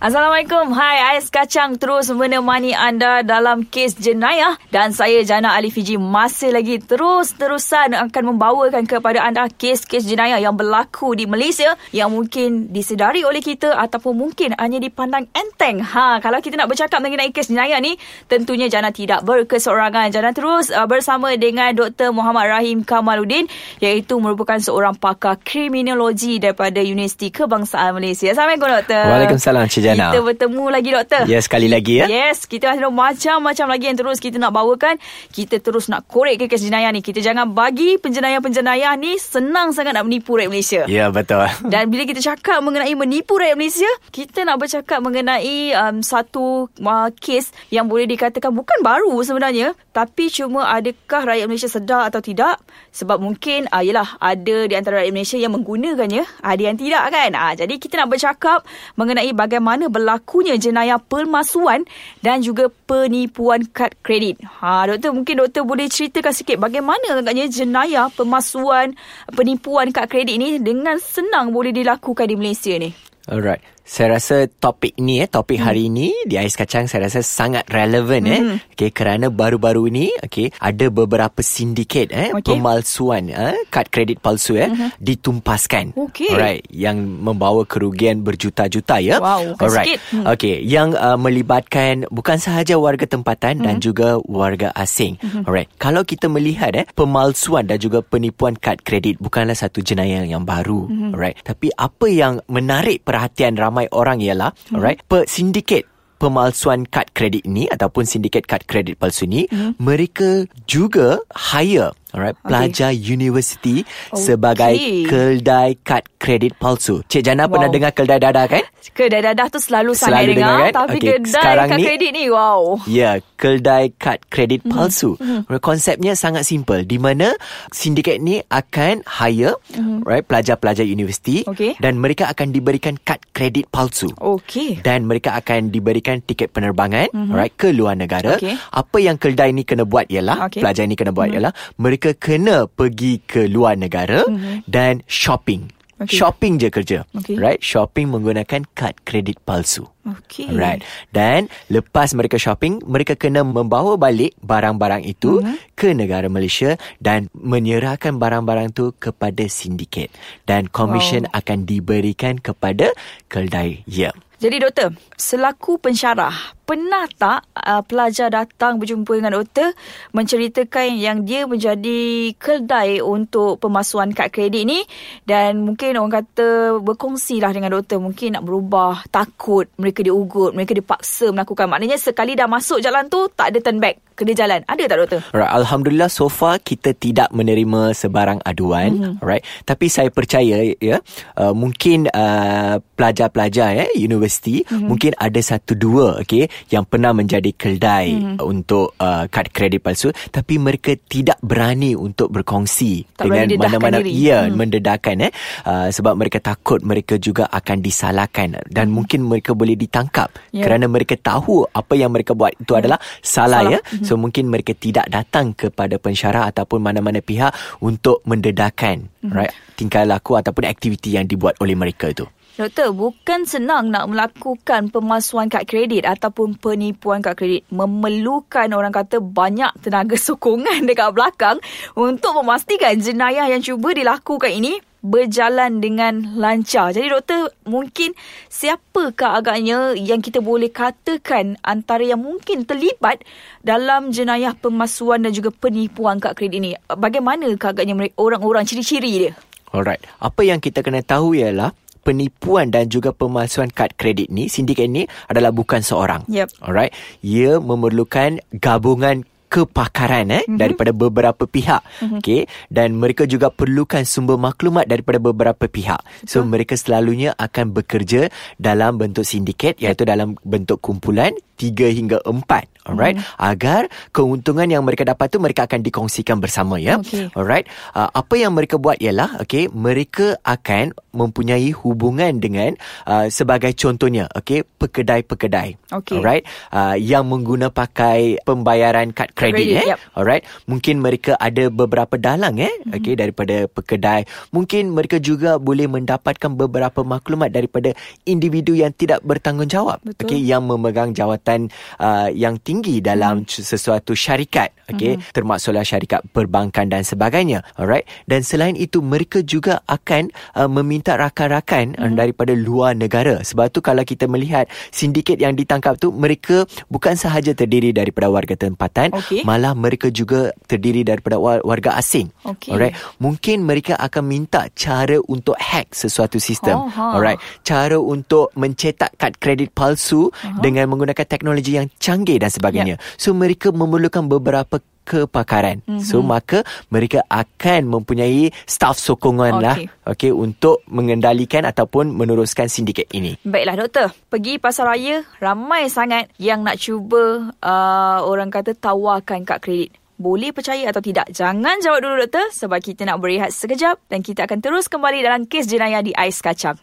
Assalamualaikum. Hai, Ais Kacang terus menemani anda dalam kes jenayah dan saya Jana Ali Fiji masih lagi terus-terusan akan membawakan kepada anda kes-kes jenayah yang berlaku di Malaysia yang mungkin disedari oleh kita ataupun mungkin hanya dipandang enteng. Ha, kalau kita nak bercakap mengenai kes jenayah ni, tentunya Jana tidak berkeseorangan. Jana terus uh, bersama dengan Dr. Muhammad Rahim Kamaluddin iaitu merupakan seorang pakar kriminologi daripada Universiti Kebangsaan Malaysia. Assalamualaikum Doktor. Waalaikumsalam Cik Jana. Kita bertemu lagi doktor. Ya, sekali lagi ya. Yes, kita ada macam-macam lagi yang terus kita nak bawakan. Kita terus nak korek ke kes jenayah ni. Kita jangan bagi penjenayah-penjenayah ni senang sangat nak menipu rakyat Malaysia. Ya, betul. Dan bila kita cakap mengenai menipu rakyat Malaysia, kita nak bercakap mengenai um, satu uh, kes yang boleh dikatakan bukan baru sebenarnya. Tapi cuma adakah rakyat Malaysia sedar atau tidak? Sebab mungkin, uh, yelah, ada di antara rakyat Malaysia yang menggunakannya. Ada yang tidak kan? Uh, jadi kita nak bercakap mengenai bagaimana mana berlakunya jenayah pemalsuan dan juga penipuan kad kredit. Ha doktor mungkin doktor boleh ceritakan sikit bagaimana agaknya jenayah pemalsuan penipuan kad kredit ni dengan senang boleh dilakukan di Malaysia ni. Alright. Saya rasa topik ni eh topik hmm. hari ni di Ais Kacang saya rasa sangat relevan eh. hmm. eh. Okey kerana baru-baru ni okey ada beberapa sindiket eh okay. pemalsuan eh kad kredit palsu eh hmm. ditumpaskan. Okay. Alright yang membawa kerugian berjuta-juta ya. Wow, Alright. Hmm. Okey yang uh, melibatkan bukan sahaja warga tempatan hmm. dan juga warga asing. Hmm. Alright. Kalau kita melihat eh pemalsuan dan juga penipuan kad kredit bukanlah satu jenayah yang baru. Hmm. Alright. Tapi apa yang menarik perhatian ramai ramai orang ialah hmm. alright per sindiket pemalsuan kad kredit ini ataupun sindiket kad kredit palsu ni hmm. mereka juga hire alright okay. pelajar universiti okay. sebagai keldai kad kredit palsu. Cik Jana wow. pernah dengar keldai dadah kan? Keldai dadah tu selalu, selalu sangat dengar, dengar kan? tapi okay. keldai Sekarang kad ni, kredit ni wow. Ya, yeah, keldai kad kredit mm-hmm. palsu. Mm-hmm. Konsepnya sangat simple di mana sindiket ni akan hire mm-hmm. right pelajar-pelajar universiti okay. dan mereka akan diberikan kad kredit palsu. Okey. Dan mereka akan diberikan tiket penerbangan mm-hmm. right ke luar negara. Okay. Apa yang keldai ni kena buat ialah okay. pelajar ni kena buat mm-hmm. ialah mereka kena pergi ke luar negara mm-hmm. dan shopping. Okay. Shopping je kerja. Okay. Right? Shopping menggunakan kad kredit palsu. Okay. Right. Dan lepas mereka shopping, mereka kena membawa balik barang-barang itu uh-huh. ke negara Malaysia dan menyerahkan barang-barang itu kepada sindiket. Dan komisen wow. akan diberikan kepada keldai. Ya. Yeah. Jadi doktor, selaku pensyarah, pernah tak uh, pelajar datang berjumpa dengan doktor menceritakan yang dia menjadi keldai untuk pemasuan kad kredit ni dan mungkin orang kata berkongsilah dengan doktor mungkin nak berubah, takut mereka diugut, mereka dipaksa melakukan. Maknanya sekali dah masuk jalan tu tak ada turn back kena jalan. Ada tak doktor? Right, Alhamdulillah so far kita tidak menerima sebarang aduan. Mm-hmm. Right. Tapi saya percaya ya uh, mungkin uh, pelajar-pelajar ya universiti mm-hmm. mungkin ada satu dua okey yang pernah menjadi keldai mm-hmm. untuk uh, kad kredit palsu tapi mereka tidak berani untuk berkongsi tak dengan mana-mana ya mm-hmm. mendedahkan eh uh, sebab mereka takut mereka juga akan disalahkan dan mm-hmm. mungkin mereka boleh ditangkap yeah. kerana mereka tahu apa yang mereka buat itu mm-hmm. adalah salah, salah. ya mm-hmm. so mungkin mereka tidak datang kepada pensyarah ataupun mana-mana pihak untuk mendedahkan mm-hmm. right tingkah laku ataupun aktiviti yang dibuat oleh mereka itu Doktor, bukan senang nak melakukan pemalsuan kad kredit ataupun penipuan kad kredit. Memerlukan orang kata banyak tenaga sokongan dekat belakang untuk memastikan jenayah yang cuba dilakukan ini berjalan dengan lancar. Jadi doktor, mungkin siapakah agaknya yang kita boleh katakan antara yang mungkin terlibat dalam jenayah pemalsuan dan juga penipuan kad kredit ini? Bagaimana agaknya orang-orang ciri-ciri dia? Alright. Apa yang kita kena tahu ialah penipuan dan juga pemalsuan kad kredit ni sindiket ni adalah bukan seorang. Yep. Alright. Ia memerlukan gabungan kepakaran eh mm-hmm. daripada beberapa pihak mm-hmm. okey dan mereka juga perlukan sumber maklumat daripada beberapa pihak Betul. so mereka selalunya akan bekerja dalam bentuk sindiket iaitu dalam bentuk kumpulan tiga hingga empat alright mm. agar keuntungan yang mereka dapat tu mereka akan dikongsikan bersama ya okay. alright uh, apa yang mereka buat ialah okey mereka akan mempunyai hubungan dengan uh, sebagai contohnya okey pekedai-pekedai. Okey. alright? Uh, yang mengguna pakai pembayaran kad kredit Kredit, eh? yep. alright? Mungkin mereka ada beberapa dalang eh? Mhm. okey daripada pekedai. Mungkin mereka juga boleh mendapatkan beberapa maklumat daripada individu yang tidak bertanggungjawab. Okey yang memegang jawatan uh, yang tinggi dalam Mhm. sesuatu syarikat. Okey termasuklah syarikat perbankan dan sebagainya. Alright? Dan selain itu mereka juga akan uh, meminta rakan-rakan uh, daripada luar negara sebab tu kalau kita melihat sindiket yang ditangkap tu mereka bukan sahaja terdiri daripada warga tempatan Okey. malah mereka juga terdiri daripada war- warga asing Okey. alright mungkin mereka akan minta cara untuk hack sesuatu sistem Oh, ha. alright cara untuk mencetak kad kredit palsu uh-huh. dengan menggunakan teknologi yang canggih dan sebagainya so mereka memerlukan beberapa kepakaran. Mm-hmm. So maka mereka akan mempunyai staf sokongan lah Okey. okey untuk mengendalikan ataupun meneruskan sindiket ini. Baiklah doktor, pergi pasar raya ramai sangat yang nak cuba uh, orang kata tawarkan kad kredit. Boleh percaya atau tidak? Jangan jawab dulu doktor sebab kita nak berehat sekejap dan kita akan terus kembali dalam kes jenayah di Ais Kacang.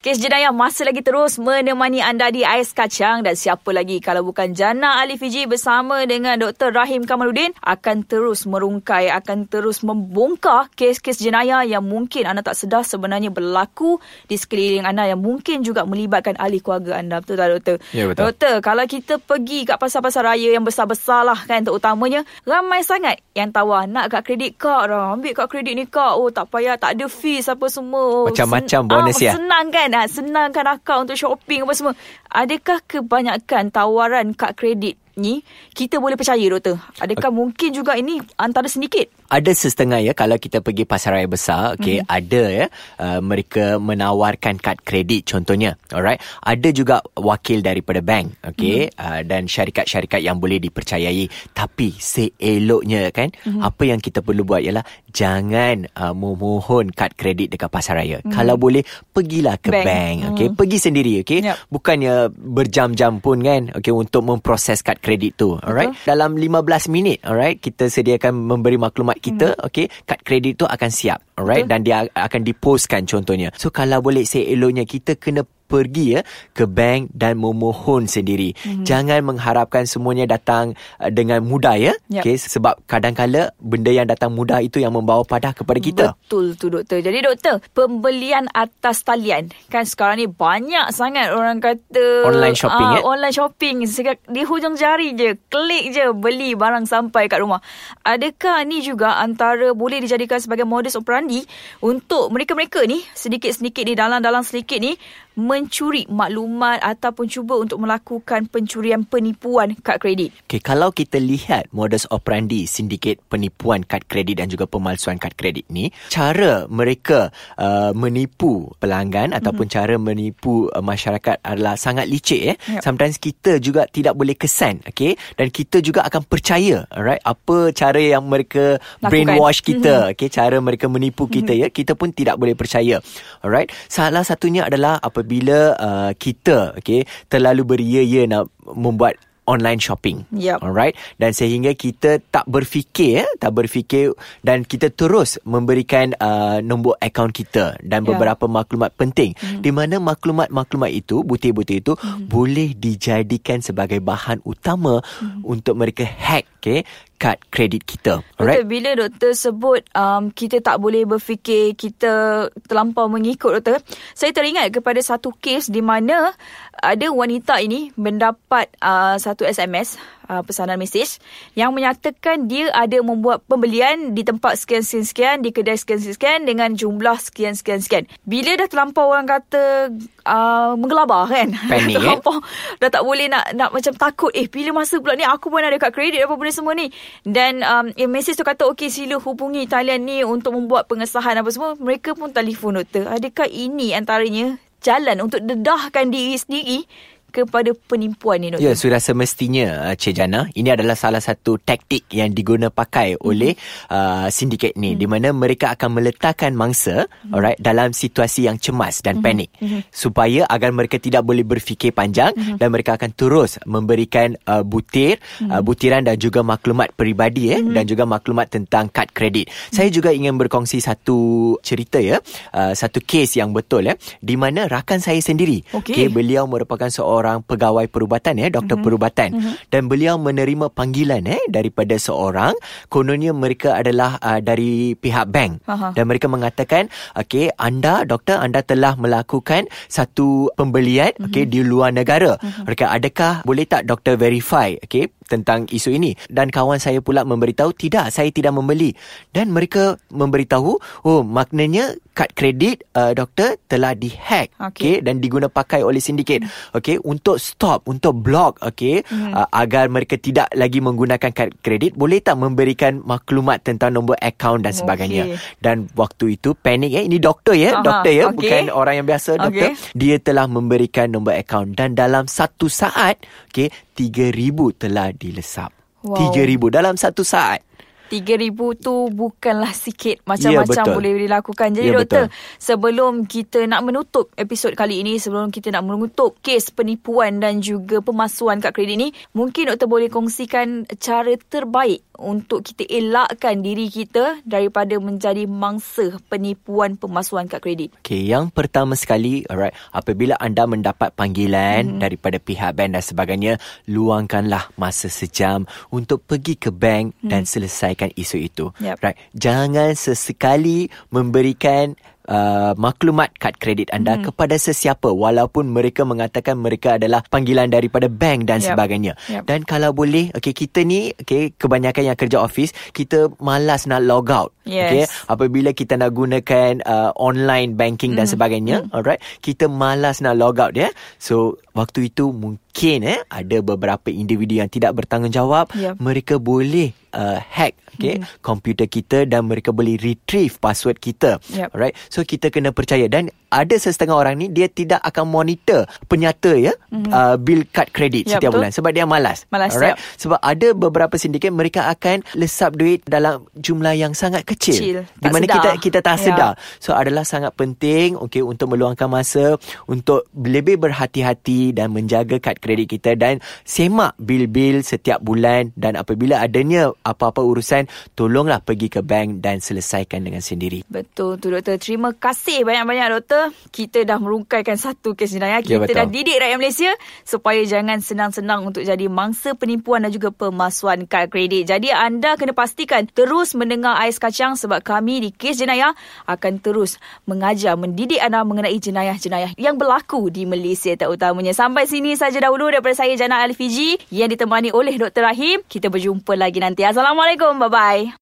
Kes jenayah masih lagi terus menemani anda di Ais Kacang dan siapa lagi kalau bukan Jana Ali Fiji bersama dengan Dr. Rahim Kamaluddin akan terus merungkai, akan terus membongkar kes-kes jenayah yang mungkin anda tak sedar sebenarnya berlaku di sekeliling anda yang mungkin juga melibatkan ahli keluarga anda. Betul tak Doktor? Ya, betul. Doktor, kalau kita pergi kat pasar-pasar raya yang besar-besar lah kan terutamanya, ramai sangat yang tawar nak kad kredit kak dah. Ambil kad kredit ni kak. Oh tak payah, tak ada fees apa semua. Macam-macam sen- bonus ah, ya? Senang kan? Ha, senangkan akak untuk shopping apa semua. Adakah kebanyakan tawaran kad kredit ni kita boleh percaya doktor? Adakah mungkin juga ini antara sedikit? Ada setengah ya kalau kita pergi pasar raya besar, okey, mm-hmm. ada ya uh, mereka menawarkan kad kredit contohnya. Alright. Ada juga wakil daripada bank, okey, mm-hmm. uh, dan syarikat-syarikat yang boleh dipercayai. Tapi seeloknya kan, mm-hmm. apa yang kita perlu buat ialah jangan uh, memohon kad kredit dekat pasar raya. Mm-hmm. Kalau boleh pergilah ke Bank. bank, okey. Mm. Pergi sendiri, okey. Yep. Bukannya berjam-jam pun kan, okey untuk memproses kad kredit tu. Alright. Dalam 15 minit, alright, kita sediakan memberi maklumat kita, hmm. okey, kad kredit tu akan siap, alright, Betul. dan dia akan dipostkan contohnya. So kalau boleh seeloknya kita kena pergi ya ke bank dan memohon sendiri. Hmm. Jangan mengharapkan semuanya datang uh, dengan mudah ya. Yap. Okey sebab kadang-kala benda yang datang mudah itu yang membawa padah kepada kita. Betul tu doktor. Jadi doktor, pembelian atas talian. Kan sekarang ni banyak sangat orang kata Online shopping, eh? Online shopping di hujung jari je, klik je beli barang sampai kat rumah. Adakah ni juga antara boleh dijadikan sebagai modus operandi untuk mereka-mereka ni sedikit-sedikit ni dalang-dalang sedikit ni mencuri maklumat ataupun cuba untuk melakukan pencurian penipuan kad kredit. Okay, kalau kita lihat modus operandi sindiket penipuan kad kredit dan juga pemalsuan kad kredit ni, cara mereka uh, menipu pelanggan mm-hmm. ataupun cara menipu uh, masyarakat adalah sangat licik eh. Yep. Sometimes kita juga tidak boleh kesan, okay? Dan kita juga akan percaya, alright? Apa cara yang mereka Lakukan. brainwash kita, okay? Cara mereka menipu kita ya, kita pun tidak boleh percaya. Alright? Salah satunya adalah apabila uh, kita, okay, terlalu beria-ia nak membuat online shopping. Yup. Alright. Dan sehingga kita tak berfikir, eh, tak berfikir dan kita terus memberikan uh, nombor akaun kita dan beberapa maklumat penting mm. di mana maklumat-maklumat itu, butir-butir itu mm. boleh dijadikan sebagai bahan utama mm. untuk mereka hack okay, kad kredit kita. Alright. Doktor, bila doktor sebut um, kita tak boleh berfikir kita terlampau mengikut doktor, saya teringat kepada satu kes di mana ada wanita ini mendapat uh, satu SMS uh, pesanan mesej yang menyatakan dia ada membuat pembelian di tempat sekian-sekian-sekian di kedai sekian-sekian dengan jumlah sekian-sekian-sekian. Bila dah terlampau orang kata uh, menggelabah kan. Panik, eh? terlampau dah tak boleh nak nak macam takut eh bila masa pula ni aku pun ada kad kredit apa benda semua ni dan um, eh, mesej tu kata okey sila hubungi talian ni untuk membuat pengesahan apa semua mereka pun telefon doktor adakah ini antaranya jalan untuk dedahkan diri sendiri kepada penipuan ni doktor? Ya, sudah semestinya uh, Cik Jana. Ini adalah salah satu taktik yang diguna pakai mm-hmm. oleh uh, sindiket ni mm-hmm. di mana mereka akan meletakkan mangsa mm-hmm. alright dalam situasi yang cemas dan mm-hmm. panik mm-hmm. supaya agar mereka tidak boleh berfikir panjang mm-hmm. dan mereka akan terus memberikan uh, butir mm-hmm. uh, butiran dan juga maklumat peribadi eh mm-hmm. dan juga maklumat tentang kad kredit. Mm-hmm. Saya juga ingin berkongsi satu cerita ya, uh, satu kes yang betul ya di mana rakan saya sendiri. Okey. Okay, beliau merupakan seorang pegawai perubatan ya, doktor mm-hmm. perubatan mm-hmm. dan beliau menerima panggilan eh daripada seorang kononnya mereka adalah uh, dari pihak bank Aha. dan mereka mengatakan okey anda doktor anda telah melakukan satu pembelian mm-hmm. okey di luar negara. Mm-hmm. Mereka adakah boleh tak doktor verify okey tentang isu ini dan kawan saya pula memberitahu tidak saya tidak membeli dan mereka memberitahu oh maknanya kad kredit uh, doktor telah dihack Okey. okay, dan diguna pakai oleh sindiket okey untuk stop untuk block okey Hmm. uh, agar mereka tidak lagi menggunakan kad kredit boleh tak memberikan maklumat tentang nombor akaun dan sebagainya Okey. dan waktu itu panik ya ini doktor ya Aha, doktor ya okey. bukan orang yang biasa doktor Okey. dia telah memberikan nombor akaun dan dalam satu saat okey 3000 telah dilesap Wow. 3000 dalam satu saat 3000 tu bukanlah sikit macam-macam Ya, betul. boleh dilakukan. Jadi Ya, doktor, betul. sebelum kita nak menutup episod kali ini, sebelum kita nak menutup kes penipuan dan juga pemalsuan kad kredit ni, mungkin doktor boleh kongsikan cara terbaik untuk kita elakkan diri kita daripada menjadi mangsa penipuan pemalsuan kad kredit. Okay, yang pertama sekali, alright, apabila anda mendapat panggilan mm-hmm. daripada pihak bank dan sebagainya, luangkanlah masa sejam untuk pergi ke bank mm. dan selesaikan isu itu. Yep. Right, jangan sesekali memberikan Uh, maklumat kad kredit anda Hmm. mm. kepada sesiapa walaupun mereka mengatakan mereka adalah panggilan daripada bank dan Yep. sebagainya. Yep. Dan kalau boleh okey kita ni okey kebanyakan yang kerja office kita malas nak log out. Yes. Okey apabila kita nak gunakan uh, online banking dan Mm. sebagainya Mm. alright kita malas nak log out ya so waktu itu mungkin eh ada beberapa individu yang tidak bertanggungjawab. Ya. mereka boleh uh, hack okey komputer kita dan mereka boleh retrieve password kita. Yep. alright? So kita kena percaya. Dan ada sesetengah orang ni dia tidak akan monitor penyata ya mm-hmm. uh, bil kad kredit Ya, setiap betul. bulan sebab dia malas Malas, alright yep. sebab ada beberapa sindiket mereka akan lesap duit dalam jumlah yang sangat kecil, Kecil. di mana sedar. kita kita tak Ya. sedar So adalah sangat penting okey untuk meluangkan masa untuk lebih berhati-hati dan menjaga kad kredit kita dan semak bil-bil setiap bulan dan apabila adanya apa-apa urusan tolonglah pergi ke bank dan selesaikan dengan sendiri. Betul tu doktor. Terima kasih banyak-banyak doktor. Kita dah merungkaikan satu kes jenayah. Ya, Kita betul. dah didik rakyat Malaysia supaya jangan senang-senang untuk jadi mangsa penipuan dan juga pemalsuan kad kredit. Jadi anda kena pastikan terus mendengar Ais Kacang sebab kami di kes jenayah akan terus mengajar, mendidik anda mengenai jenayah-jenayah yang berlaku di Malaysia terutamanya. Sampai sini saja dahulu daripada saya Jana Alifiji yang ditemani oleh Dr. Rahim. Kita berjumpa lagi nanti. Assalamualaikum. Bye-bye.